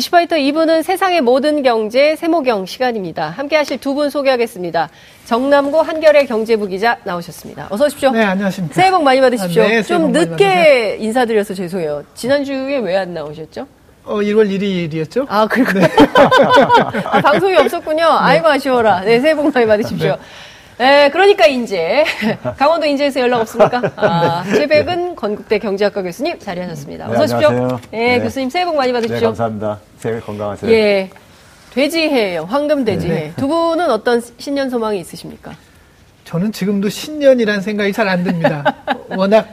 이슈파이터 2부는 세상의 모든 경제 세모경 시간입니다. 함께 하실 두 분 소개하겠습니다. 정남고 한결의 경제부 기자 나오셨습니다. 어서 오십시오. 네, 안녕하십니까. 새해 복 많이 받으십시오. 아, 네, 좀 늦게 인사드려서 죄송해요. 지난주에 왜 안 나오셨죠? 어, 1월 1일이었죠? 아, 그리고 네. 아, 방송이 없었군요. 아이고 아쉬워라. 네, 새해 복 많이 받으십시오. 네. 네, 그러니까 인제 강원도 인제에서 연락 없습니까? 아, 최백은 건국대 경제학과 교수님 자리하셨습니다. 어서 오십시오. 안녕하세요. 네, 교수님 새해 복 많이 받으십시오. 네, 감사합니다. 새해 건강하세요. 예. 돼지해예요. 황금 돼지해. 네. 두 분은 어떤 신년 소망이 있으십니까? 저는 지금도 신년이라는 생각이 잘 안 듭니다. 워낙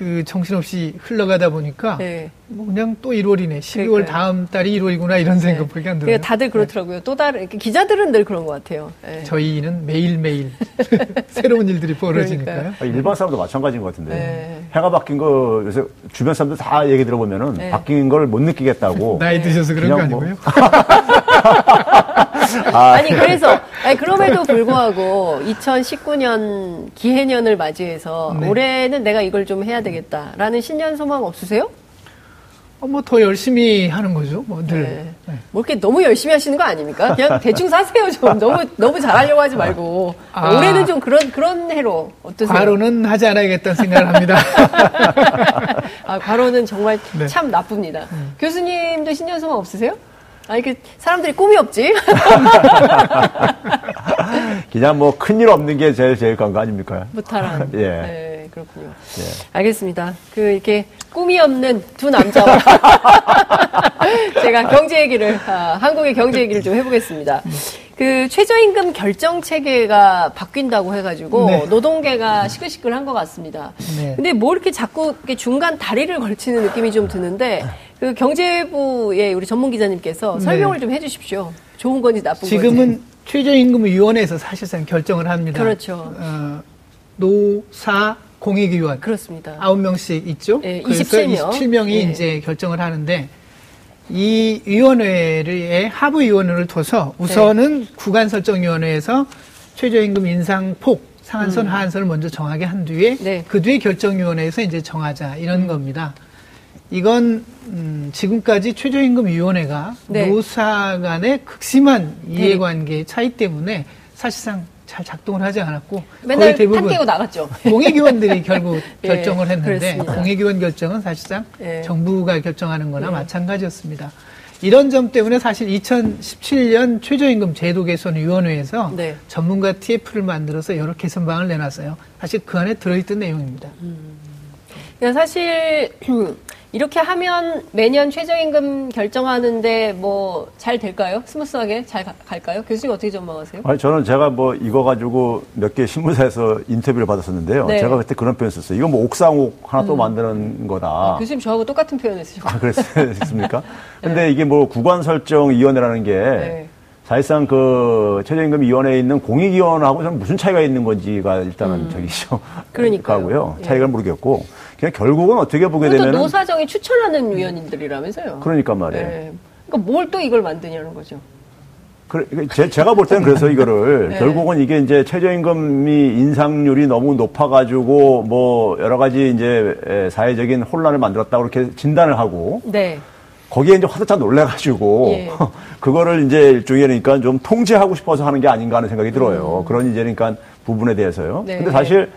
그 정신없이 흘러가다 보니까 네. 뭐 그냥 또 1월이네. 12월 그러니까요. 다음 달이 1월이구나 이런 생각밖에 안 들어요. 그러니까 다들 그렇더라고요. 네. 또 다른 기자들은 늘 그런 것 같아요. 네. 저희는 매일 매일 새로운 일들이 벌어지니까요. 아, 일반 사람도 마찬가지인 것 같은데 네. 해가 바뀐 거 요새 주변 사람들 다 얘기 들어보면은 네. 바뀐 걸 못 느끼겠다고. 나이 드셔서 그런 거뭐 아니고요? 뭐. 아. 니 그래서 아니, 그럼에도 불구하고 2019년 기해년을 맞이해서 네. 올해는 내가 이걸 좀 해야 되겠다라는 신년 소망 없으세요? 어, 뭐더 열심히 하는 거죠. 뭐 늘. 네. 네. 뭐 이렇게 너무 열심히 하시는 거 아닙니까? 그냥 대충 사세요 좀. 너무 너무 잘하려고 하지 말고 아, 올해는 좀 그런 그런 해로 어떠세요? 과로는 하지 않아야겠다는 생각을 합니다. 아 과로는 정말 네. 참 나쁩니다. 음. 교수님도 신년 소망 없으세요? 아니 그 사람들이 꿈이 없지. 그냥 뭐 큰일 없는 게 제일 제일 건거 아닙니까? 무탈한. 예. 네, 그렇군요. 예. 알겠습니다. 그 이렇게 꿈이 없는 두 남자와 제가 경제 얘기를 아, 한국의 경제 얘기를 좀 해보겠습니다. 그 최저임금 결정 체계가 바뀐다고 해가지고 네. 노동계가 시끌시끌한 것 같습니다. 네. 근데 뭐 이렇게 자꾸 이렇게 중간 다리를 걸치는 느낌이 좀 드는데 그 경제부의 우리 전문 기자님께서 네. 설명을 네. 좀 해주십시오. 좋은 건지 나쁜 지금은 건지. 지금은 최저임금위원회에서 사실상 결정을 합니다. 그렇죠. 어, 노사 공익위원 그렇습니다. 9명씩 있죠. 네, 27명. 27명이 네. 이제 결정을 하는데 이 위원회의 하부위원회를 둬서 우선은 네. 구간설정위원회에서 최저임금 인상폭 상한선 음. 하한선을 먼저 정하게 한 뒤에 네. 그 뒤에 결정위원회에서 이제 정하자 이런 음. 겁니다. 이건 음, 지금까지 최저임금위원회가 네. 노사 간의 극심한 이해관계 차이 때문에 사실상 잘 작동을 하지 않았고 맨날 대부분. 공익위원들이 결국 예, 결정을 했는데 공익위원 결정은 사실상 예. 정부가 결정하는 거나 예. 마찬가지였습니다. 이런 점 때문에 사실 2017년 최저임금 제도 개선 위원회에서 네. 전문가 TF를 만들어서 여러 개선방을 내놨어요. 사실 그 안에 들어있던 내용입니다. 음. 사실 이렇게 하면 매년 최저임금 결정하는데 뭐 잘 될까요? 스무스하게 잘 가, 갈까요? 교수님 어떻게 전망하세요? 아니 저는 제가 뭐 이거 가지고 몇 개 신문사에서 인터뷰를 받았었는데요. 네. 제가 그때 그런 표현 썼어요. 이거 뭐 옥상옥 하나 음. 또 만드는 거다. 아, 교수님 저하고 똑같은 표현을 쓰셨죠. 아, 그랬습니까? 근데 네. 이게 뭐 구간 설정 위원회라는 게 네. 사실상 그 최저임금 위원회에 있는 공익위원하고 저는 무슨 차이가 있는 건지가 일단은 음. 저기죠. 그러니까요. 차이가 예. 모르겠고 그냥 결국은 어떻게 보게 되면 노사정이 추천하는 위원님들이라면서요. 그러니까 말이에요. 네. 그러니까 뭘 또 이걸 만드냐는 거죠. 그래, 제, 가 볼 때는 그래서 이거를 네. 결국은 이게 이제 최저임금이 인상률이 너무 높아가지고 뭐 여러 가지 이제 사회적인 혼란을 만들었다고 이렇게 진단을 하고 네. 거기에 이제 화들짝 놀래가지고 예. 그거를 이제 일종의 그러니까 좀 통제하고 싶어서 하는 게 아닌가 하는 생각이 들어요. 음. 그런 이제 그러니까 부분에 대해서요. 네. 근데 사실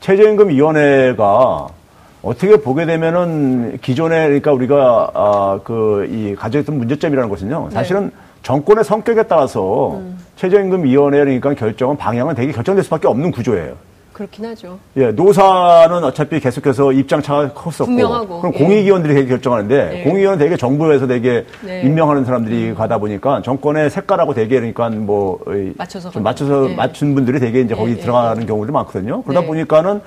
최저임금위원회가 어떻게 보게 되면은 기존에 그러니까 우리가 아, 그이 가져있던 문제점이라는 것은요. 네. 사실은 네. 정권의 성격에 따라서 음. 최저임금위원회 그러니까 결정은 방향은 되게 결정될 수밖에 없는 구조예요. 그렇긴 하죠. 예, 노사는 어차피 계속해서 입장차가 컸었고. 분명하고. 그럼 예. 공익위원들이 되게 결정하는데, 예. 공익위원은 되게 정부에서 되게 네. 임명하는 사람들이 음. 가다 보니까 정권의 색깔하고 되게 그러니까 뭐, 맞춰서. 좀 맞춰서 예. 맞춘 분들이 되게 이제 거기 예, 예. 들어가는 경우들이 많거든요. 그러다 네. 보니까는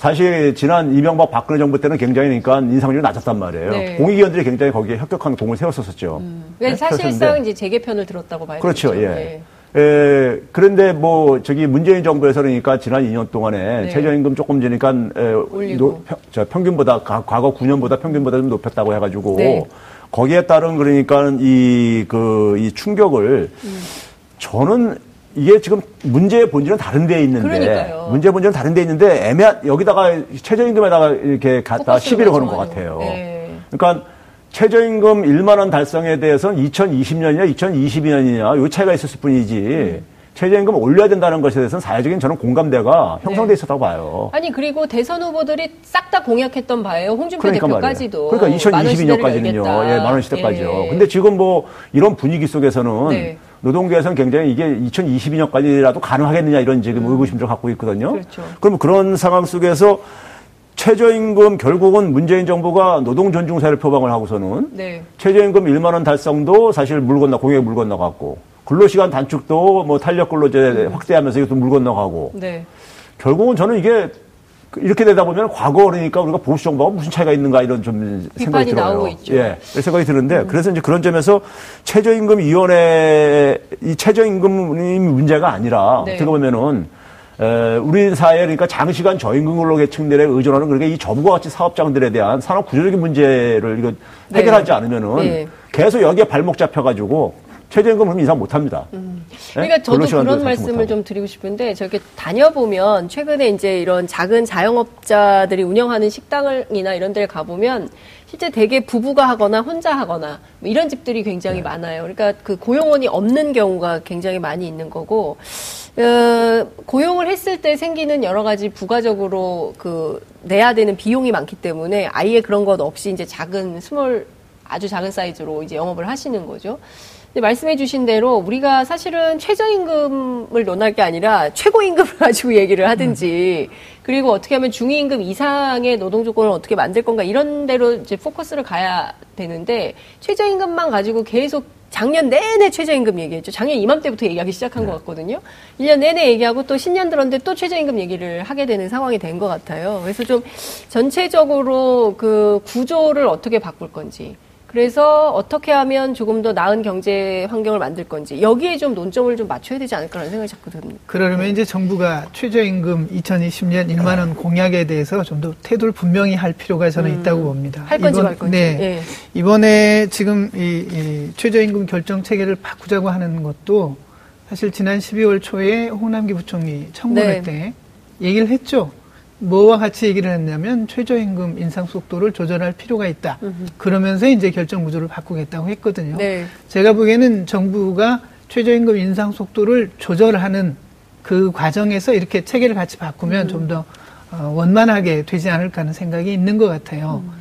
사실 지난 이명박 박근혜 정부 때는 굉장히 그러니까 인상률이 낮았단 말이에요. 네. 공익위원들이 굉장히 거기에 협격한 공을 세웠었었죠. 음. 네? 사실상 이제 재개편을 들었다고 봐야 그렇죠. 되죠. 예. 네. 에, 그런데 뭐 저기 문재인 정부에서 그러니까 지난 2년 동안에 네. 최저임금 조금 지니까 에, 노, 평, 저 평균보다 가, 과거 9년보다 평균보다 좀 높였다고 해가지고 네. 거기에 따른 그러니까 이 그이 그, 충격을 음. 저는 이게 지금 문제의 본질은 다른 데에 있는데 그러니까요. 문제의 본질은 다른 데에 있는데 애매 여기다가 최저임금에다가 이렇게 갖다 시비를 거는 것 같아요. 네. 그러니까 최저임금 1만 원 달성에 대해서는 2020년이냐 2022년이냐 요 차이가 있었을 뿐이지 음. 최저임금 을 올려야 된다는 것에 대해서는 사회적인 저는 공감대가 형성돼 네. 있었다고 봐요. 아니 그리고 대선 후보들이 싹 다 공약했던 바예요. 홍준표 그러니까 대표까지도. 그러니까 2022년까지는요. 예, 만원 시대까지요. 예. 근데 지금 뭐 이런 분위기 속에서는 네. 노동계에서는 굉장히 이게 2022년까지라도 가능하겠느냐 이런 지금 음. 의구심들을 갖고 있거든요. 그렇죠. 그럼 그런 상황 속에서 최저임금 결국은 문재인 정부가 노동 존중사를 표방을 하고서는 네. 최저임금 1만 원 달성도 사실 물 건너 공약에 물 건너갔고 근로시간 단축도 뭐 탄력 근로제 음. 확대하면서 이것도 물 건너가고. 네. 결국은 저는 이게 이렇게 되다 보면 과거 그러니까 우리가 보수 정부가 무슨 차이가 있는가 이런 좀 생각이 들어요. 나오고 있죠. 예, 생각이 드는데 음. 그래서 이제 그런 점에서 최저임금위원회 이 최저임금이 문제가 아니라 네. 어떻게 보면은 에, 우리 사회 그러니까 장시간 저임금 근로 계층들에 의존하는 그러니까 이 저부가 같이 사업장들에 대한 산업 구조적인 문제를 이거 네. 해결하지 네. 않으면은 네. 계속 여기에 발목 잡혀가지고 최저임금 은 인상 못합니다. 음. 네? 그러니까 저도 그런 말씀을 좀 드리고 싶은데 저렇게 다녀보면 최근에 이제 이런 작은 자영업자들이 운영하는 식당이나 이런 데를 가보면 실제 대개 부부가 하거나 혼자 하거나 뭐 이런 집들이 굉장히 네. 많아요. 그러니까 그 고용원이 없는 경우가 굉장히 많이 있는 거고 어, 고용을 했을 때 생기는 여러 가지 부가적으로 그 내야 되는 비용이 많기 때문에 아예 그런 것 없이 이제 작은 small 아주 작은 사이즈로 이제 영업을 하시는 거죠. 말씀해 주신 대로 우리가 사실은 최저임금을 논할 게 아니라 최고임금을 가지고 얘기를 하든지 그리고 어떻게 하면 중위임금 이상의 노동 조건을 어떻게 만들 건가 이런 대로 이제 포커스를 가야 되는데 최저임금만 가지고 계속 작년 내내 최저임금 얘기했죠. 작년 이맘때부터 얘기하기 시작한 네. 것 같거든요. 1년 내내 얘기하고 또 신년 들었는데 또 최저임금 얘기를 하게 되는 상황이 된 것 같아요. 그래서 좀 전체적으로 그 구조를 어떻게 바꿀 건지 그래서 어떻게 하면 조금 더 나은 경제 환경을 만들 건지 여기에 좀 논점을 좀 맞춰야 되지 않을까라는 생각이 자꾸 듭니다. 그러려면 네. 이제 정부가 최저임금 2020년 1만 원 공약에 대해서 좀 더 태도를 분명히 할 필요가 저는 음, 있다고 봅니다. 할 건지 이번, 말 건지. 네. 네. 이번에 지금 이, 이 최저임금 결정 체계를 바꾸자고 하는 것도 사실 지난 12월 초에 홍남기 부총리 청문회 네. 때 얘기를 했죠. 뭐와 같이 얘기를 했냐면 최저임금 인상 속도를 조절할 필요가 있다. 그러면서 이제 결정 구조를 바꾸겠다고 했거든요. 네. 제가 보기에는 정부가 최저임금 인상 속도를 조절하는 그 과정에서 이렇게 체계를 같이 바꾸면 음. 좀더 어, 원만하게 되지 않을까 하는 생각이 있는 것 같아요. 음.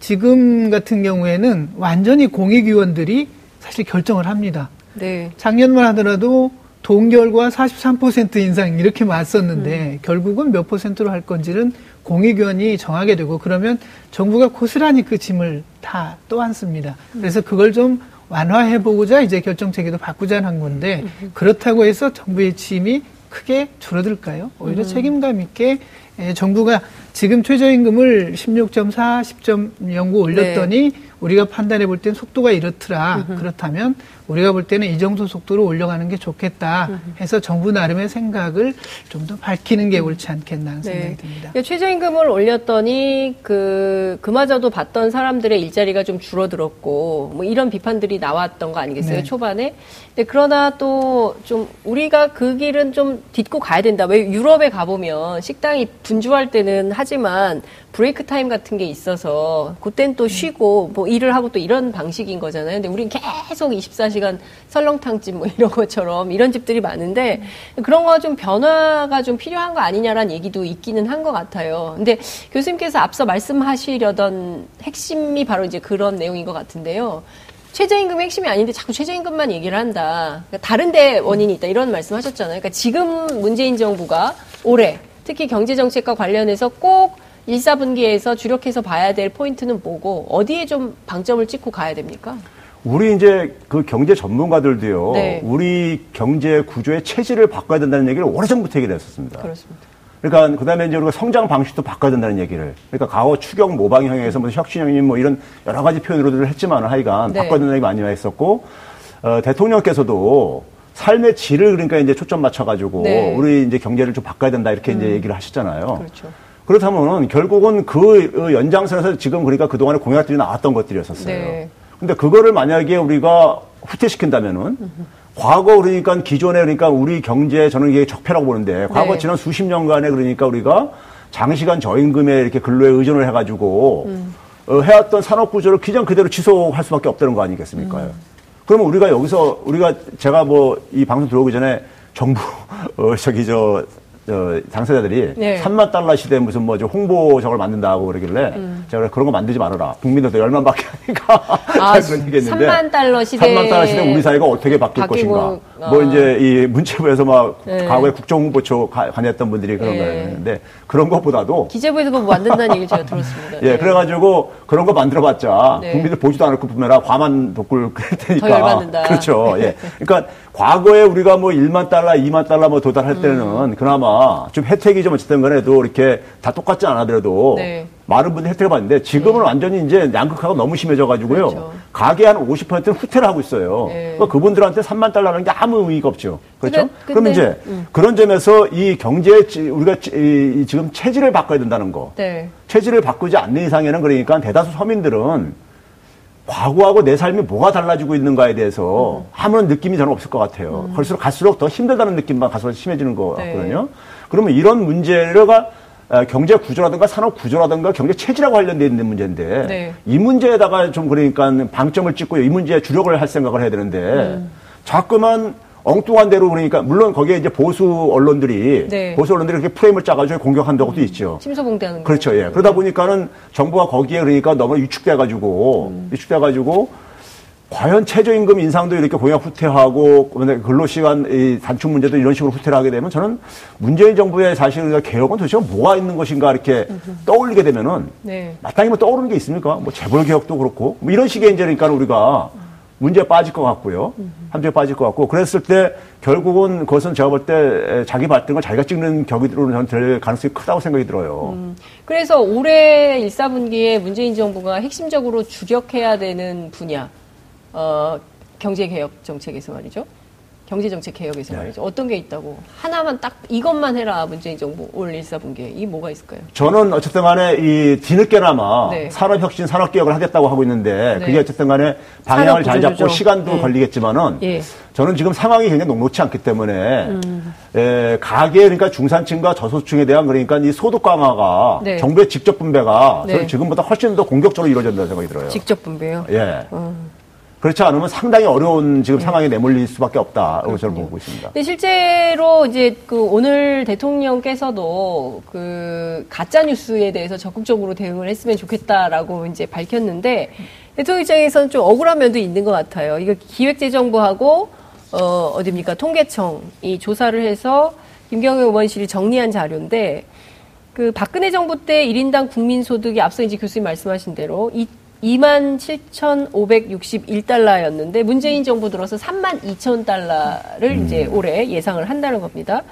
지금 같은 경우에는 완전히 공익위원들이 사실 결정을 합니다. 네. 작년만 하더라도 동결과 43% 인상 이렇게 맞섰는데 음. 결국은 몇 퍼센트로 할 건지는 공익위원이 정하게 되고 그러면 정부가 고스란히 그 짐을 다 떠안습니다. 그래서 그걸 좀 완화해보고자 이제 결정체계도 바꾸자는 건데 음. 그렇다고 해서 정부의 짐이 크게 줄어들까요? 오히려 음. 책임감 있게 정부가 지금 최저임금을 16.4, 10.09 올렸더니 네. 우리가 판단해 볼 땐 속도가 이렇더라. 으흠. 그렇다면 우리가 볼 때는 이 정도 속도로 올려가는 게 좋겠다 해서 정부 나름의 생각을 좀 더 밝히는 게 옳지 않겠나 하는 네. 생각이 듭니다. 최저임금을 올렸더니 그 그마저도 받던 사람들의 일자리가 좀 줄어들었고 뭐 이런 비판들이 나왔던 거 아니겠어요 네. 초반에. 그러나 또 좀 우리가 그 길은 좀 딛고 가야 된다. 왜 유럽에 가보면 식당이 분주할 때는 하지 만 브레이크 타임 같은 게 있어서 그땐 또 쉬고 뭐 일을 하고 또 이런 방식인 거잖아요. 근데 우리는 계속 24시간 설렁탕집 뭐 이런 것처럼 이런 집들이 많은데 그런 거좀 변화가 좀 필요한 거 아니냐라는 얘기도 있기는 한 것 같아요. 근데 교수님께서 앞서 말씀하시려던 핵심이 바로 이제 그런 내용인 것 같은데요. 최저임금이 핵심이 아닌데 자꾸 최저임금만 얘기를 한다. 그러니까 다른 데 원인이 있다. 이런 말씀 하셨잖아요. 그러니까 지금 문재인 정부가 올해 특히 경제정책과 관련해서 꼭 1, 4분기에서 주력해서 봐야 될 포인트는 뭐고 어디에 좀 방점을 찍고 가야 됩니까? 우리 이제 그 경제 전문가들도요. 네. 우리 경제 구조의 체질을 바꿔야 된다는 얘기를 오래전부터 얘기를 했었습니다. 그렇습니다. 그러니까 그다음에 이제 우리가 성장 방식도 바꿔야 된다는 얘기를. 그러니까 과거 추경 모방형에서 무슨 혁신형님 뭐 이런 여러 가지 표현으로들 했지만 하여간 네. 바꿔야 된다는 얘기 많이 했었고 어, 대통령께서도 삶의 질을 그러니까 이제 초점 맞춰가지고 네. 우리 이제 경제를 좀 바꿔야 된다 이렇게 음. 이제 얘기를 하셨잖아요. 그렇죠. 그렇다면 결국은 그 연장선에서 지금 그러니까 그동안에 공약들이 나왔던 것들이었었어요. 네. 근데 그거를 만약에 우리가 후퇴시킨다면은 과거 그러니까 기존에 그러니까 우리 경제 저는 이게 적폐라고 보는데 과거 네. 지난 수십 년간에 그러니까 우리가 장시간 저임금에 이렇게 근로에 의존을 해가지고 음. 어, 해왔던 산업 구조를 그냥 그대로 지속할 수밖에 없다는 거 아니겠습니까? 음. 그러면 우리가 여기서 우리가 제가 뭐 이 방송 들어오기 전에 정부 어 저기 저 어, 당사자들이 네. 3만 달러 시대 무슨 뭐 홍보 저걸 만든다고 그러길래 음. 제가 그런 거 만들지 말아라. 국민들도 열만밖에 하니까 아, 그런 얘기했는데 3만 달러 시대 3만 달러 시대 우리 사회가 어떻게 바뀔 바뀌고, 것인가. 어. 뭐 이제 이 문체부에서 막 네. 과거에 국정홍보처 관여했던 분들이 그런 네. 걸 했는데 그런 것보다도 기재부에서 그거 만든다는 얘기를 제가 들었습니다. 예, 네. 그래가지고 그런 거 만들어봤자 네. 국민들 보지도 않을 거 보면라 과만 독굴 그럴 테니까. 더 열받는다. 그렇죠. 예. 그러니까 과거에 우리가 뭐 1만 달러, 2만 달러 뭐 도달할 때는 음. 그나마 좀 혜택이 좀 어쨌든 간에도 이렇게 다 똑같지 않아더라도 네. 많은 분들이 혜택을 받는데 지금은 네. 완전히 이제 양극화가 너무 심해져 가지고요. 그렇죠. 가계 한 50%는 후퇴를 하고 있어요. 네. 그러니까 그분들한테 3만 달러라는 게 아무 의미가 없죠. 그렇죠? 근데, 그럼 이제 음. 그런 점에서 이 경제 우리가 이, 지금 체질을 바꿔야 된다는 거. 네. 체질을 바꾸지 않는 이상에는 그러니까 대다수 서민들은 과거하고 내 삶이 뭐가 달라지고 있는가에 대해서 음. 아무런 느낌이 저는 없을 것 같아요. 음. 갈수록 갈수록 더 힘들다는 느낌만 갈수록 심해지는 것 네. 같거든요. 그러면 이런 문제가 어, 경제 구조라든가 산업 구조라든가 경제 체질하고 관련돼 있는 문제인데 네. 이 문제에다가 좀 그러니까 방점을 찍고 이 문제에 주력을 할 생각을 해야 되는데 음. 자꾸만 엉뚱한 대로 그러니까 물론 거기에 이제 보수 언론들이 네. 보수 언론들이 이렇게 프레임을 짜가지고 공격한다고 도 있죠. 침소봉대하는 그렇죠. 예. 그러다 보니까는 정부가 거기에 그러니까 너무 위축돼가지고 음. 위축돼가지고 과연 최저임금 인상도 이렇게 공약 후퇴하고 근로시간 단축 문제도 이런 식으로 후퇴를 하게 되면 저는 문재인 정부의 사실 우리가 개혁은 도대체 뭐가 있는 것인가 이렇게 음흠. 떠올리게 되면은 네. 마땅히 뭐 떠오르는 게 있습니까? 뭐 재벌 개혁도 그렇고 뭐 이런 식의 이제 그러니까 우리가 문제에 빠질 것 같고요. 함정에 빠질 것 같고 그랬을 때 결국은 그것은 제가 볼 때 자기 발등을 자기가 찍는 격으로는 저는 될 가능성이 크다고 생각이 들어요. 음, 그래서 올해 1, 4분기에 문재인 정부가 핵심적으로 주력해야 되는 분야, 어, 경제개혁 정책에서 말이죠. 경제정책 개혁에서 네. 말이죠. 어떤 게 있다고 하나만 딱 이것만 해라 문재인 정부 올 1, 4분기에 이 뭐가 있을까요? 저는 어쨌든 간에 이 뒤늦게나마 네. 산업혁신 산업개혁을 하겠다고 하고 있는데 네. 그게 어쨌든 간에 방향을 잘 잡고 시간도 네. 걸리겠지만은 예. 저는 지금 상황이 굉장히 녹록치 않기 때문에 음. 에, 가계 그러니까 중산층과 저소득층에 대한 그러니까 이 소득 강화가 네. 정부의 직접 분배가 저는 지금보다 훨씬 더 공격적으로 이루어진다는 생각이 들어요. 직접 분배요? 예. 음. 그렇지 않으면 상당히 어려운 지금 네. 상황에 내몰릴 수밖에 없다고 저는 보고 있습니다. 근데 실제로 이제 그 오늘 대통령께서도 그 가짜 뉴스에 대해서 적극적으로 대응을 했으면 좋겠다라고 이제 밝혔는데 대통령 입장에서는 좀 억울한 면도 있는 것 같아요. 이거 기획재정부하고 어 어딥니까 통계청이 조사를 해서 김경애 의원실이 정리한 자료인데 그 박근혜 정부 때 1인당 국민소득이 앞서 이제 교수님 말씀하신 대로 27,561달러였는데 문재인 정부 들어서 3만 2천 달러를 음. 이제 올해 예상을 한다는 겁니다.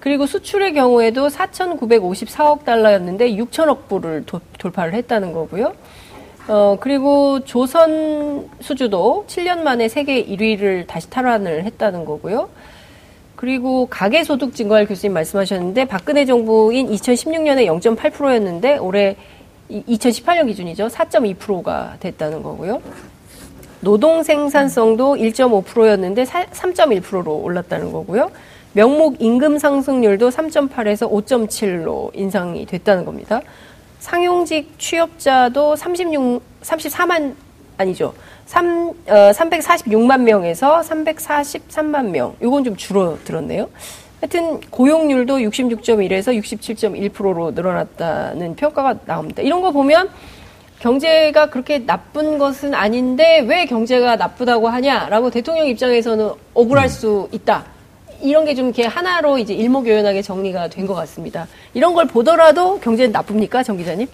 그리고 수출의 경우에도 4,954억 달러였는데 6천억 불을 도, 돌파를 했다는 거고요. 어, 그리고 조선 수주도 7년 만에 세계 1위를 다시 탈환을 했다는 거고요. 그리고 가계소득 증가할 교수님 말씀하셨는데 박근혜 정부인 2016년에 0.8%였는데 올해 2018년 기준이죠. 4.2%가 됐다는 거고요. 노동 생산성도 1.5%였는데 3.1%로 올랐다는 거고요. 명목 임금 상승률도 3.8에서 5.7로 인상이 됐다는 겁니다. 상용직 취업자도 36, 34만, 아니죠. 3, 어, 346만 명에서 343만 명. 요건 좀 줄어들었네요. 하여튼 고용률도 66.1에서 67.1%로 늘어났다는 평가가 나옵니다. 이런 거 보면 경제가 그렇게 나쁜 것은 아닌데 왜 경제가 나쁘다고 하냐라고 대통령 입장에서는 억울할 음. 수 있다. 이런 게 좀 이렇게 하나로 이제 일목요연하게 정리가 된 것 같습니다. 이런 걸 보더라도 경제는 나쁩니까, 정 기자님?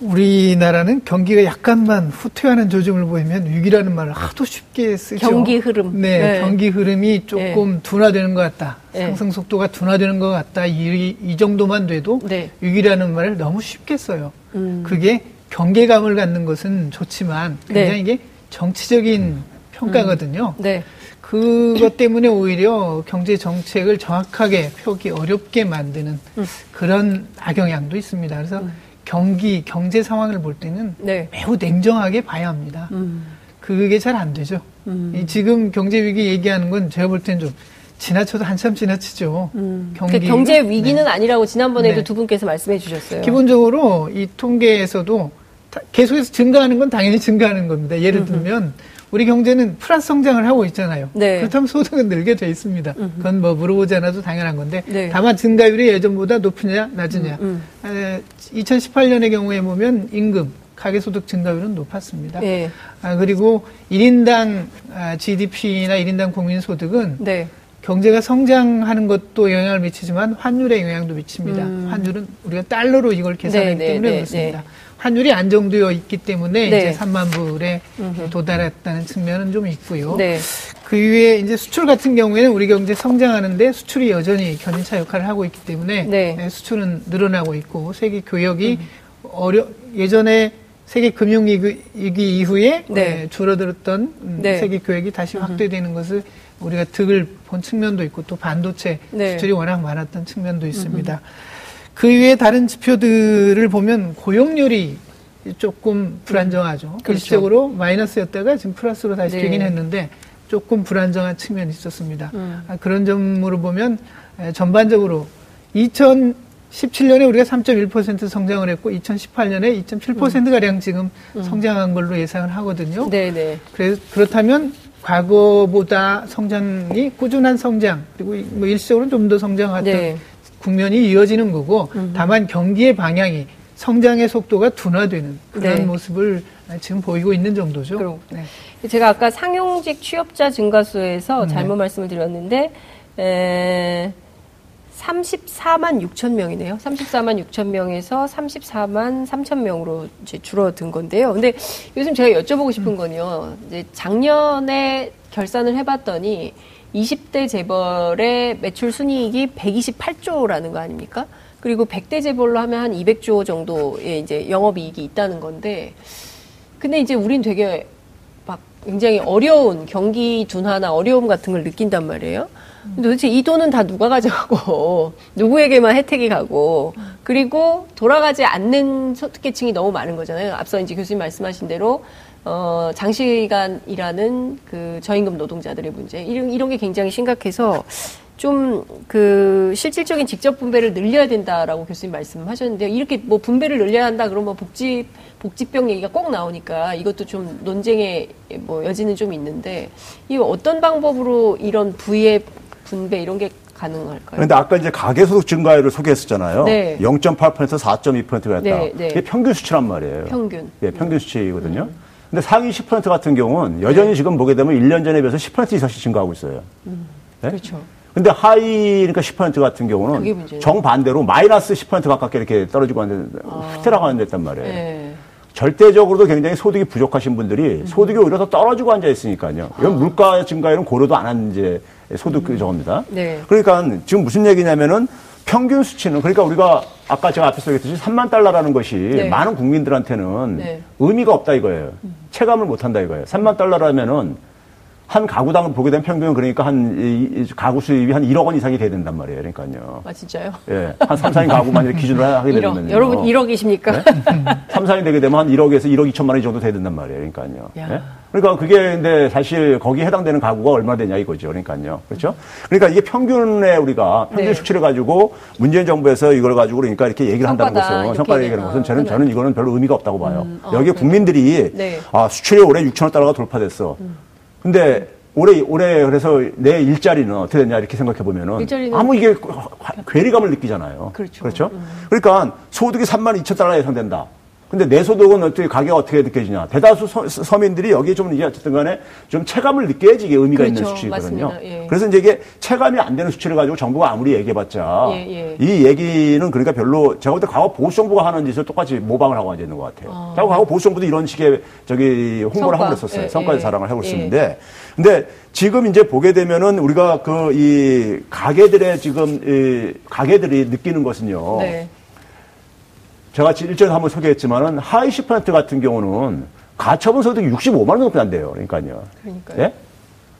우리나라는 경기가 약간만 후퇴하는 조짐을 보이면 위기라는 말을 하도 쉽게 쓰죠. 경기 흐름. 네, 네. 경기 흐름이 조금 네. 둔화되는 것 같다. 네. 상승 속도가 둔화되는 것 같다. 이, 이 정도만 돼도 네. 위기라는 말을 너무 쉽게 써요. 음. 그게 경계감을 갖는 것은 좋지만 네. 굉장히 이게 정치적인 평가거든요. 음. 네. 그것 때문에 오히려 경제 정책을 정확하게 펴기 어렵게 만드는 음. 그런 악영향도 있습니다. 그래서 음. 경기 경제 상황을 볼 때는 네. 매우 냉정하게 봐야 합니다. 음. 그게 잘 안 되죠. 음. 지금 경제 위기 얘기하는 건 제가 볼 때는 좀 지나쳐도 한참 지나치죠. 음. 경기 그 경제 위기는 네. 아니라고 지난번에도 네. 두 분께서 말씀해 주셨어요. 기본적으로 이 통계에서도 계속해서 증가하는 건 당연히 증가하는 겁니다. 예를 들면 우리 경제는 플러스 성장을 하고 있잖아요. 네. 그렇다면 소득은 늘게 돼 있습니다. 그건 뭐 물어보지 않아도 당연한 건데 네. 다만 증가율이 예전보다 높으냐 낮으냐. 음, 음. 에, 2018년의 경우에 보면 임금 가계소득 증가율은 높았습니다. 네. 아, 그리고 1인당 아, GDP나 1인당 국민소득은 네. 경제가 성장하는 것도 영향을 미치지만 환율에 영향도 미칩니다. 음. 환율은 우리가 달러로 이걸 계산하기 네, 네 때문에 네, 그렇습니다. 네. 환율이 안정되어 있기 때문에 네. 이제 3만 불에 음흠. 도달했다는 측면은 좀 있고요. 네. 그 이후에 이제 수출 같은 경우에는 우리 경제 성장하는데 수출이 여전히 견인차 역할을 하고 있기 때문에 네. 수출은 늘어나고 있고 세계 교역이 음. 어려 예전에 세계 금융위기 이후에 네. 줄어들었던 음, 네. 세계 교역이 다시 확대되는 것을 우리가 득을 본 측면도 있고 또 반도체 네. 수출이 워낙 많았던 측면도 있습니다. 음흠. 그 이외에 다른 지표들을 보면 고용률이 조금 불안정하죠. 그렇죠. 일시적으로 마이너스였다가 지금 플러스로 다시 네. 되긴 했는데 조금 불안정한 측면이 있었습니다. 음. 아, 그런 점으로 보면 전반적으로 2017년에 우리가 3.1% 성장을 했고 2018년에 2.7%가량 지금 음. 성장한 걸로 예상을 하거든요. 네네. 네. 그래서 그렇다면 과거보다 성장이 꾸준한 성장 그리고 뭐 일시적으로 좀 더 성장했던 네. 국면이 이어지는 거고 음. 다만 경기의 방향이 성장의 속도가 둔화되는 그런 네. 모습을 지금 보이고 있는 정도죠. 네. 제가 아까 상용직 취업자 증가수에서 네. 잘못 말씀을 드렸는데 에, 34만 6천 명이네요. 34만 6천 명에서 34만 3천 명으로 이제 줄어든 건데요. 근데 요즘 제가 여쭤보고 싶은 음. 건요. 이제 작년에 결산을 해봤더니 20대 재벌의 매출 순이익이 128조라는 거 아닙니까? 그리고 100대 재벌로 하면 한 200조 정도의 이제 영업이익이 있다는 건데, 근데 이제 우린 되게 막 굉장히 어려운 경기 둔화나 어려움 같은 걸 느낀단 말이에요. 도대체 이 돈은 다 누가 가져가고 누구에게만 혜택이 가고 그리고 돌아가지 않는 소득계층이 너무 많은 거잖아요. 앞서 이제 교수님 말씀하신 대로 어, 장시간 일하는 그 저임금 노동자들의 문제 이런 이런 게 굉장히 심각해서 좀 그 실질적인 직접 분배를 늘려야 된다라고 교수님 말씀하셨는데요. 이렇게 뭐 분배를 늘려야 한다 그러면 뭐 복지 복지병 얘기가 꼭 나오니까 이것도 좀 논쟁의 뭐 여지는 좀 있는데 이 어떤 방법으로 이런 부의 분배 이런 게 가능할까요? 그런데 아까 이제 가계소득 증가율을 소개했었잖아요. 네. 0.8%에서 4.2%가 했다. 네, 네. 이게 평균 수치란 말이에요. 평균. 예, 평균 수치거든요. 음. 근데 상위 10% 같은 경우는 여전히 네. 지금 보게 되면 1년 전에 비해서 10% 이상씩 증가하고 있어요. 음. 네? 그렇죠. 근데 하이 그러니까 10% 같은 경우는 정반대로 마이너스 10% 가깝게 이렇게 떨어지고 하는 아. 후퇴라고 하는 데단 말이에요. 네. 절대적으로도 굉장히 소득이 부족하신 분들이 음. 소득이 오히려 더 떨어지고 앉아 있으니까요. 이건 아. 물가 증가율은 고려도 안 한 이제 소득 음. 저겁니다. 네. 그러니까 지금 무슨 얘기냐면은 평균 수치는 그러니까 우리가 아까 제가 앞에서 얘기했듯이 3만 달러라는 것이 네. 많은 국민들한테는 네. 의미가 없다 이거예요. 음. 체감을 못 한다 이거예요. 3만 달러라면은 한 가구당 보게 되면 평균 그러니까 한 이, 가구 수입이 한 1억 원 이상이 돼야 된단 말이에요. 그러니까요. 아 진짜요? 예, 한 3, 4인 가구만 이렇게 기준으로 하게 되면 여러분 1억이십니까? 네? 3, 4인 되게 되면 한 1억에서 1억 2천만 원 정도 돼야 된단 말이에요. 그러니까요. 예? 그러니까 그게 근데 사실 거기에 해당되는 가구가 얼마 되냐 이거죠. 그러니까요. 그렇죠? 그러니까 이게 평균에 우리가 평균 네. 수치를 가지고 문재인 정부에서 이걸 가지고 그러니까 이렇게 얘기를 한다는 것은 성과 얘기하는 것은 저는 저는 이거는 별로 의미가 없다고 봐요. 음, 어, 여기 국민들이 네. 아 수출이 올해 6천억 달러가 돌파됐어. 음. 근데 올해 올해 그래서 내 일자리는 어떻게 됐냐 이렇게 생각해 보면은 아무 이게 괴리감을 느끼잖아요. 그렇죠. 그렇죠? 음. 그러니까 소득이 3만 2천 달러 예상된다. 근데 내 소득은 어떻게 가격이 어떻게 느껴지냐. 대다수 서, 민들이 여기에 좀 이제 어쨌든 간에 좀 체감을 느껴야지 이게 의미가 그렇죠. 있는 수치거든요. 예. 그래서 이제 이게 체감이 안 되는 수치를 가지고 정부가 아무리 얘기해봤자 예, 예. 이 얘기는 그러니까 별로 제가 볼 때 과거 보수 정부가 하는 짓을 똑같이 모방을 하고 앉아 있는 것 같아요. 아. 과거 보수 정부도 이런 식의 저기 홍보를 성과. 하고 그랬었어요. 예, 성과의 예. 자랑을 하고 있었는데 예. 근데 지금 이제 보게 되면은 우리가 그 이 가게들의 지금 이 가게들이 느끼는 것은요. 네. 제가 일전에 한번 소개했지만은 하이 10% 같은 경우는 가처분 소득이 65만 원 정도 안 돼요. 그러니까요. 그러니까요. 예?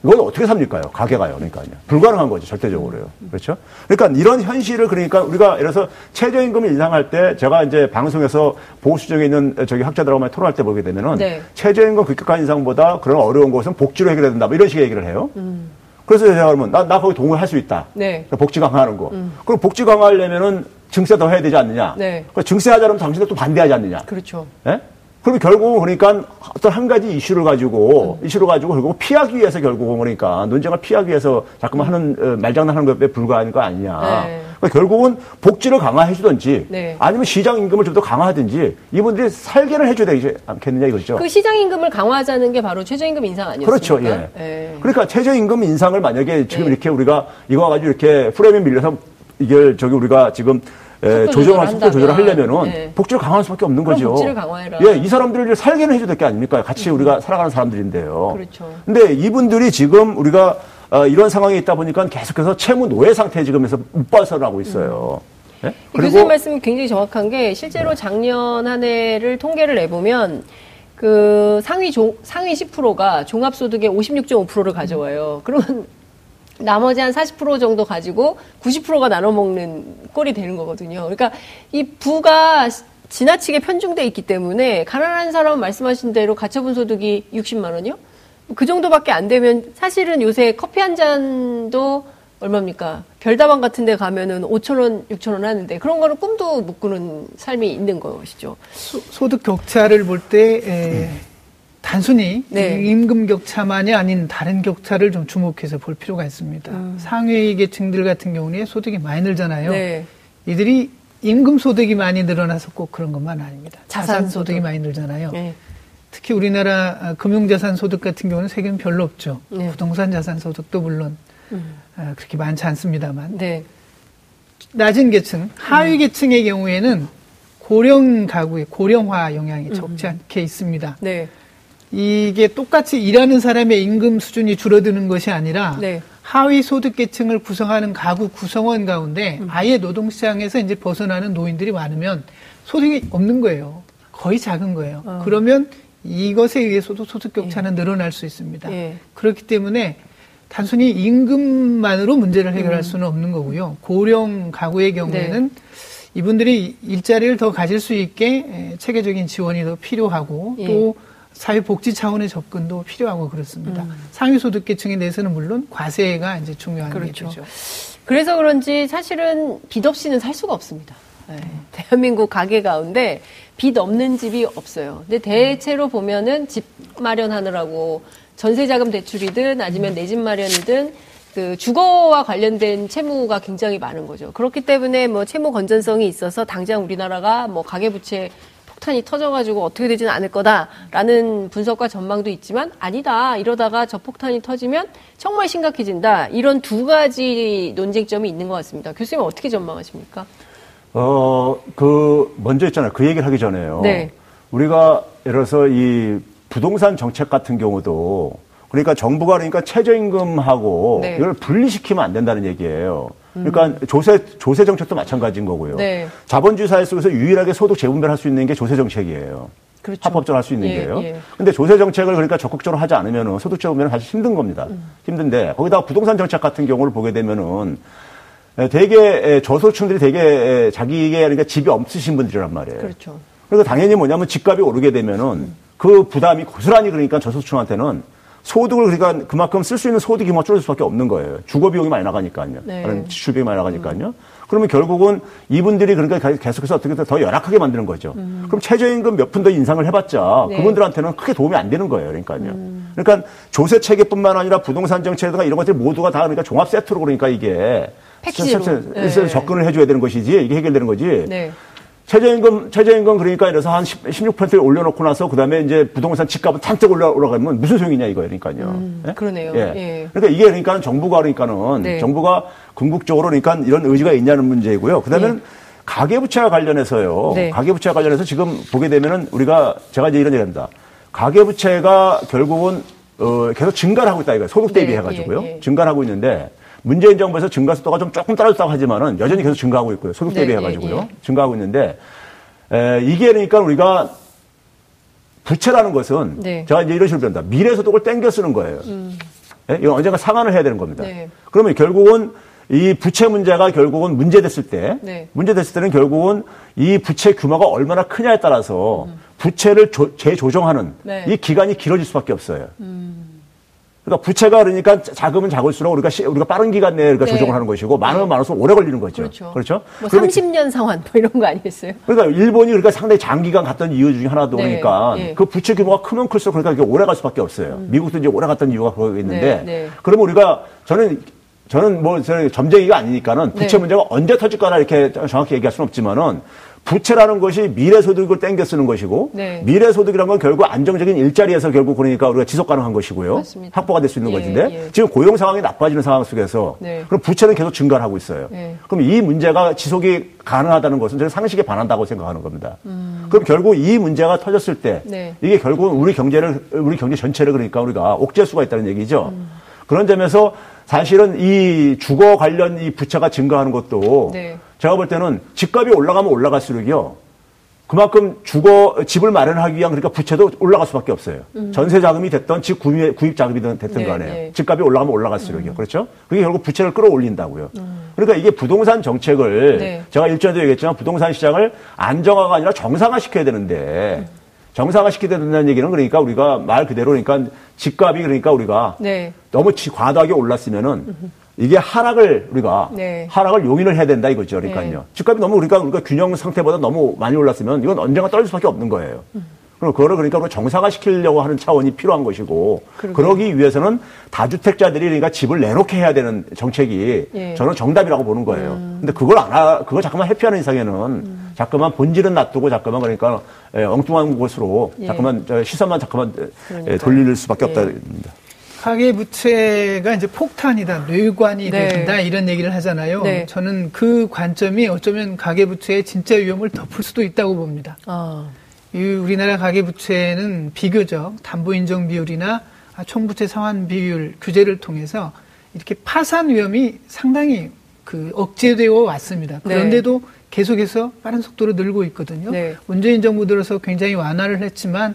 이걸 어떻게 삽니까요? 가게가요. 그러니까요. 불가능한 거죠. 절대적으로요. 그렇죠? 그러니까 이런 현실을 그러니까 우리가 예를 들어서 최저임금을 인상할 때 제가 이제 방송에서 보수적에 있는 저기 학자들하고 많이 토론할 때 보게 되면은 네. 최저임금 급격한 인상보다 그런 어려운 것은 복지로 해결해야 된다. 뭐 이런 식의 얘기를 해요. 음. 그래서 제가 그러면 나, 나 거기 동의할 수 있다. 네. 복지 강화하는 거. 음. 그럼 복지 강화하려면은 증세 더 해야 되지 않느냐? 네. 그 증세하자면 당신들 또 반대하지 않느냐? 그렇죠. 예? 그러면 결국은 그러니까 어떤 한 가지 이슈를 가지고 음. 이슈를 가지고 결국 피하기 위해서 결국은 그러니까 논쟁을 피하기 위해서 자꾸만 하는 어, 말장난하는 것에 불과한 거 아니냐. 네. 그러니까 결국은 복지를 강화해 주든지 네. 아니면 시장 임금을 좀 더 강화하든지 이분들이 살게를 해줘야 되지 않겠느냐 이거죠. 그 시장 임금을 강화하자는 게 바로 최저임금 인상 아니었습니까? 그렇죠. 예. 네. 그러니까 최저임금 인상을 만약에 지금 네. 이렇게 우리가 이거 가지고 이렇게 프레임에 밀려서 이게 저기 우리가 지금 예, 조정할 속도 조절을 하려면은 네. 복지를 강화할 수밖에 없는 거죠. 복지를 강화해라. 예, 이 사람들을 살게는 해줘야 될 게 아닙니까? 같이 음. 우리가 살아가는 사람들인데요. 그렇죠. 근데 이분들이 지금 우리가 어, 이런 상황에 있다 보니까 계속해서 채무 노예 상태에 지금에서 못 벗어나고 있어요. 음. 예? 교수님 말씀이 굉장히 정확한 게 실제로 작년 한 해를 통계를 내보면 그 상위 조, 상위 10%가 종합소득의 56.5%를 가져와요. 그러면 나머지 한 40% 정도 가지고 90%가 나눠 먹는 꼴이 되는 거거든요. 그러니까 이 부가 지나치게 편중돼 있기 때문에 가난한 사람은 말씀하신 대로 가처분 소득이 60만 원이요? 그 정도밖에 안 되면 사실은 요새 커피 한 잔도 얼마입니까? 별다방 같은 데 가면은 5천 원, 6천 원 하는데 그런 거는 꿈도 못 꾸는 삶이 있는 것이죠. 소, 득 격차를 볼때 단순히 네. 임금 격차만이 아닌 다른 격차를 좀 주목해서 볼 필요가 있습니다. 음. 상위 계층들 같은 경우는 소득이 많이 늘잖아요. 네. 이들이 임금 소득이 많이 늘어나서 꼭 그런 것만 아닙니다. 자산 소득이 많이 늘잖아요. 네. 특히 우리나라 아, 금융자산 소득 같은 경우는 세계는 별로 없죠. 네. 부동산 자산 소득도 물론 음. 아, 그렇게 많지 않습니다만 네. 낮은 계층, 하위 음. 계층의 경우에는 고령 가구의 고령화 영향이 적지 음. 않게 있습니다. 네. 이게 똑같이 일하는 사람의 임금 수준이 줄어드는 것이 아니라 네. 하위 소득 계층을 구성하는 가구 구성원 가운데 음. 아예 노동시장에서 이제 벗어나는 노인들이 많으면 소득이 없는 거예요. 거의 작은 거예요. 어. 그러면 이것에 의해서도 소득 격차는 예. 늘어날 수 있습니다. 예. 그렇기 때문에 단순히 임금만으로 문제를 해결할 음. 수는 없는 거고요. 고령 가구의 경우에는 네. 이분들이 일자리를 더 가질 수 있게 체계적인 지원이 더 필요하고 예. 또 사회복지 차원의 접근도 필요하고 그렇습니다. 음. 상위소득계층에 대해서는 물론 과세가 이제 중요한 그렇죠. 죠 그래서 그런지 사실은 빚 없이는 살 수가 없습니다. 네. 대한민국 가게 가운데 빚 없는 집이 없어요. 근데 대체로 보면은 집 마련하느라고 전세자금 대출이든 아니면 내 집 마련이든 그 주거와 관련된 채무가 굉장히 많은 거죠. 그렇기 때문에 뭐 채무 건전성이 있어서 당장 우리나라가 뭐 가계부채 폭탄이 터져가지고 어떻게 되지는 않을 거다라는 분석과 전망도 있지만 아니다 이러다가 저 폭탄이 터지면 정말 심각해진다 이런 두 가지 논쟁점이 있는 것 같습니다. 교수님 어떻게 전망하십니까? 어, 그 먼저 있잖아요. 그 얘기를 하기 전에요. 네. 우리가 예를 들어서 이 부동산 정책 같은 경우도 그러니까 정부가 그러니까 최저임금하고 네. 이걸 분리시키면 안 된다는 얘기예요. 그러니까 음. 조세 조세 정책도 마찬가지인 거고요. 네. 자본주의 사회 속에서 유일하게 소득 재분배할 수 있는 게 조세 정책이에요. 그렇죠. 합법적으로 할 수 있는 예, 게요. 예. 근데 조세 정책을 그러니까 적극적으로 하지 않으면 소득 재분배는 사실 힘든 겁니다. 음. 힘든데 거기다가 부동산 정책 같은 경우를 보게 되면은 대개 저소득층들이 대개 자기에게 그러니까 집이 없으신 분들이란 말이에요. 그렇죠. 그래서 당연히 뭐냐면 집값이 오르게 되면은 음. 그 부담이 고스란히 그러니까 저소득층한테는 소득을 그러니까 그만큼 쓸 수 있는 소득이 뭐 줄어들 수밖에 없는 거예요. 주거 비용이 많이 나가니까요. 네. 다른 지출 비용이 많이 나가니까요. 음. 그러면 결국은 이분들이 그러니까 계속해서 어떻게 더 열악하게 만드는 거죠. 음. 그럼 최저임금 몇 푼 더 인상을 해봤자 네. 그분들한테는 크게 도움이 안 되는 거예요. 그러니까요. 음. 그러니까 조세 체계뿐만 아니라 부동산 정책이나 이런 것들 모두가 다 그러니까 종합 세트로 그러니까 이게 패키지로 네. 접근을 해줘야 되는 것이지 이게 해결되는 거지. 네. 최저임금, 최저임금 그러니까 이래서 한 10, 16%를 올려놓고 나서 그 다음에 이제 부동산 집값은 올라, 올라가면 무슨 소용이냐 이거예요. 그러니까요. 음, 네? 그러네요. 예. 예. 그러니까 이게 그러니까 정부가 그러니까는 네. 정부가 궁극적으로 그러니까 이런 의지가 있냐는 문제이고요. 그 다음에는 네. 가계부채와 관련해서요. 네. 가계부채와 관련해서 지금 보게 되면은 우리가 제가 이제 이런 얘기 합니다. 가계부채가 결국은 어, 계속 증가를 하고 있다 이거예요. 소득 대비 네, 해가지고요. 예, 예. 증가를 하고 있는데 문재인 정부에서 증가 속도가 좀 조금 떨어졌다고 하지만은 여전히 계속 증가하고 있고요. 소득 대비 네, 해가지고요. 네, 네. 증가하고 있는데 에, 이게 그러니까 우리가 부채라는 것은 네. 제가 이제 이런 식으로 변다. 미래 소득을 땡겨 쓰는 거예요. 음. 예? 이건 언젠가 상환을 해야 되는 겁니다. 네. 그러면 결국은 이 부채 문제가 결국은 문제됐을 때, 네. 문제됐을 때는 결국은 이 부채 규모가 얼마나 크냐에 따라서 음. 부채를 조, 재조정하는 네. 이 기간이 길어질 수밖에 없어요. 음. 그러니까 부채가 그러니까 자금은 작을수록 우리가 시, 우리가 빠른 기간 내에 우리가 네. 조정을 하는 것이고 많으면 네. 많을수록 오래 걸리는 거죠. 그렇죠. 그렇죠? 뭐 30년 상환 뭐 이런 거 아니겠어요? 그러니까 일본이 그러니까 상당히 장기간 갔던 이유 중에 하나도 네. 그러니까 네. 그 부채 규모가 크면 클수록 그러니까 이게 오래 갈 수밖에 없어요. 음. 미국도 이제 오래 갔던 이유가 그거 있는데 네. 네. 그러면 우리가 저는 저는 뭐 저는 점쟁이가 아니니까는 부채 문제가 언제 터질까나 이렇게 정확히 얘기할 수는 없지만은 부채라는 것이 미래 소득을 땡겨 쓰는 것이고 네. 미래 소득이라는 건 결국 안정적인 일자리에서 결국 그러니까 우리가 지속 가능한 것이고요. 맞습니다. 확보가 될 수 있는 예, 것인데 예. 지금 고용 상황이 나빠지는 상황 속에서 네. 그럼 부채는 계속 증가를 하고 있어요. 네. 그럼 이 문제가 지속이 가능하다는 것은 저는 상식에 반한다고 생각하는 겁니다. 음. 그럼 결국 이 문제가 터졌을 때 네. 이게 결국 우리 경제를 우리 경제 전체를 그러니까 우리가 옥죄 수가 있다는 얘기죠. 음. 그런 점에서 사실은 이 주거 관련 이 부채가 증가하는 것도 네. 제가 볼 때는 집값이 올라가면 올라갈수록요. 그만큼 주거 집을 마련하기 위한 그러니까 부채도 올라갈 수밖에 없어요. 음. 전세 자금이 됐던 집 구입, 구입 자금이든 됐든 네, 간에 네. 집값이 올라가면 올라갈수록요. 음. 그렇죠? 그게 결국 부채를 끌어올린다고요. 음. 그러니까 이게 부동산 정책을 네. 제가 일전에도 얘기했지만 부동산 시장을 안정화가 아니라 정상화 시켜야 되는데 음. 정상화 시켜야 된다는 얘기는 그러니까 우리가 말 그대로 그러니까 집값이 그러니까 우리가 네. 너무 과도하게 올랐으면은 이게 하락을 우리가 네. 하락을 용인을 해야 된다 이거죠. 그러니까요. 네. 집값이 너무 우리가 우리가 균형 상태보다 너무 많이 올랐으면 이건 언젠가 떨어질 수밖에 없는 거예요. 음. 그럼 그거를 그러니까 정상화 시키려고 하는 차원이 필요한 것이고 그러게요. 그러기 위해서는 다주택자들이 그러니까 집을 내놓게 해야 되는 정책이 예. 저는 정답이라고 보는 거예요. 음. 근데 그걸 안 하, 그걸 자꾸만 회피하는 이상에는 음. 자꾸만 본질은 놔두고 자꾸만 그러니까 예, 엉뚱한 곳으로 예. 자꾸만 시선만 자꾸만 예, 돌릴 수밖에 예. 없다 입니다. 가계 부채가 이제 폭탄이다, 뇌관이 네. 된다 이런 얘기를 하잖아요. 네. 저는 그 관점이 어쩌면 가계 부채의 진짜 위험을 덮을 수도 있다고 봅니다. 아. 이 우리나라 가계 부채는 비교적 담보 인정 비율이나 총부채 상환 비율 규제를 통해서 이렇게 파산 위험이 상당히 그 억제되어 왔습니다. 네. 그런데도 네. 계속해서 빠른 속도로 늘고 있거든요. 네. 문재인 정부 들어서 굉장히 완화를 했지만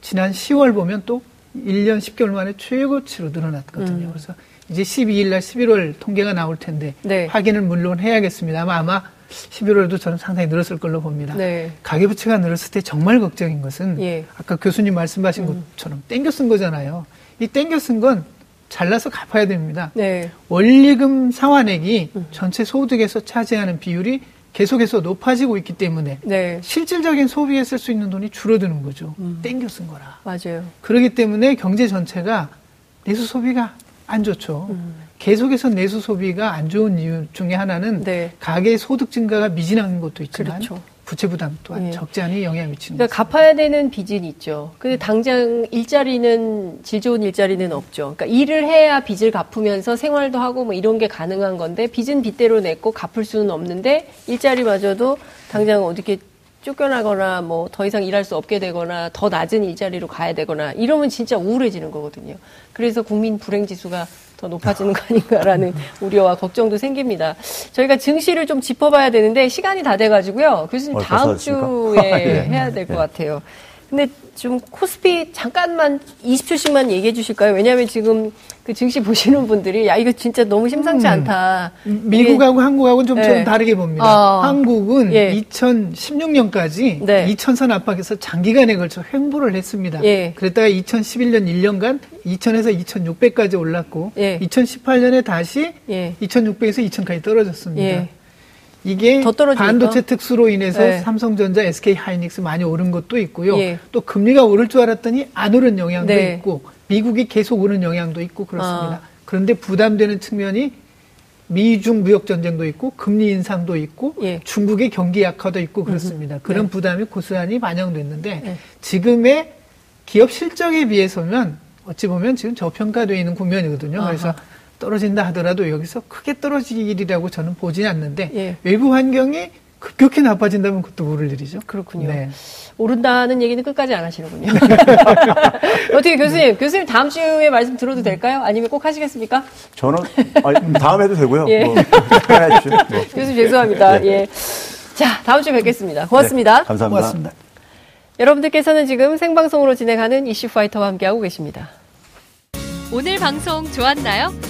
지난 10월 보면 또 1년 10개월 만에 최고치로 늘어났거든요. 음. 그래서 이제 12일 날 11월 통계가 나올 텐데 네. 확인을 물론 해야겠습니다만 아마 11월에도 저는 상당히 늘었을 걸로 봅니다. 네. 가계부채가 늘었을 때 정말 걱정인 것은 예. 아까 교수님 말씀하신 음. 것처럼 땡겨 쓴 거잖아요. 이 땡겨 쓴 건 잘라서 갚아야 됩니다. 네. 원리금 상환액이 음. 전체 소득에서 차지하는 비율이 계속해서 높아지고 있기 때문에 네. 실질적인 소비에 쓸 수 있는 돈이 줄어드는 거죠. 음. 땡겨 쓴 거라. 맞아요. 그렇기 때문에 경제 전체가 내수 소비가 안 좋죠. 음. 계속해서 내수 소비가 안 좋은 이유 중에 하나는 네. 가계 소득 증가가 미진한 것도 있지만 그렇죠. 부채 부담 또한 네. 적지 않은 영향을 미치는 그러니까 갚아야 되는 빚은 있죠. 근데 당장 일자리는 질 좋은 일자리는 없죠. 그러니까 일을 해야 빚을 갚으면서 생활도 하고 뭐 이런 게 가능한 건데 빚은 빚대로 냈고 갚을 수는 없는데 일자리마저도 당장 어떻게 쫓겨나거나 뭐 더 이상 일할 수 없게 되거나 더 낮은 일자리로 가야 되거나 이러면 진짜 우울해지는 거거든요. 그래서 국민 불행 지수가 더 높아지는 거 아닌가라는 우려와 걱정도 생깁니다. 저희가 증시를 좀 짚어봐야 되는데 시간이 다 돼가지고요. 교수님 어, 다음 주에 네. 해야 될것 네. 같아요. 근데 좀 코스피 잠깐만 20초씩만 얘기해 주실까요? 왜냐하면 지금 그 증시 보시는 분들이 야 이거 진짜 너무 심상치 음. 않다. 미국하고 한국하고는 좀 네. 다르게 봅니다. 어. 한국은 예. 2016년까지 네. 2천선 압박에서 장기간에 걸쳐 횡보를 했습니다. 예. 그랬다가 2011년 1년간 2천에서 2,600까지 올랐고 예. 2018년에 다시 예. 2,600에서 2,000까지 떨어졌습니다. 예. 이게 반도체 특수로 인해서 네. 삼성전자, SK 하이닉스 많이 오른 것도 있고요. 예. 또 금리가 오를 줄 알았더니 안 오른 영향도 네. 있고 미국이 계속 오는 영향도 있고 그렇습니다. 아. 그런데 부담되는 측면이 미중 무역 전쟁도 있고 금리 인상도 있고 예. 중국의 경기 약화도 있고 그렇습니다. 음흠. 그런 네. 부담이 고스란히 반영됐는데 네. 지금의 기업 실적에 비해서는 어찌 보면 지금 저평가되어 있는 국면이거든요. 아하. 그래서 떨어진다 하더라도 여기서 크게 떨어지리라고 저는 보지 않는데 예. 외부 환경이 급격히 나빠진다면 그것도 모를 일이죠. 그렇군요. 네. 오른다는 얘기는 끝까지 안 하시는군요. 어떻게 교수님, 교수님 다음 주에 말씀 들어도 될까요? 아니면 꼭 하시겠습니까? 저는 아니, 다음 해도 되고요. 예. 뭐, 네. 교수님 죄송합니다. 네. 예. 자, 다음 주에 뵙겠습니다. 고맙습니다. 네, 감사합니다. 고맙습니다. 여러분들께서는 지금 생방송으로 진행하는 이슈 파이터와 함께하고 계십니다. 오늘 방송 좋았나요?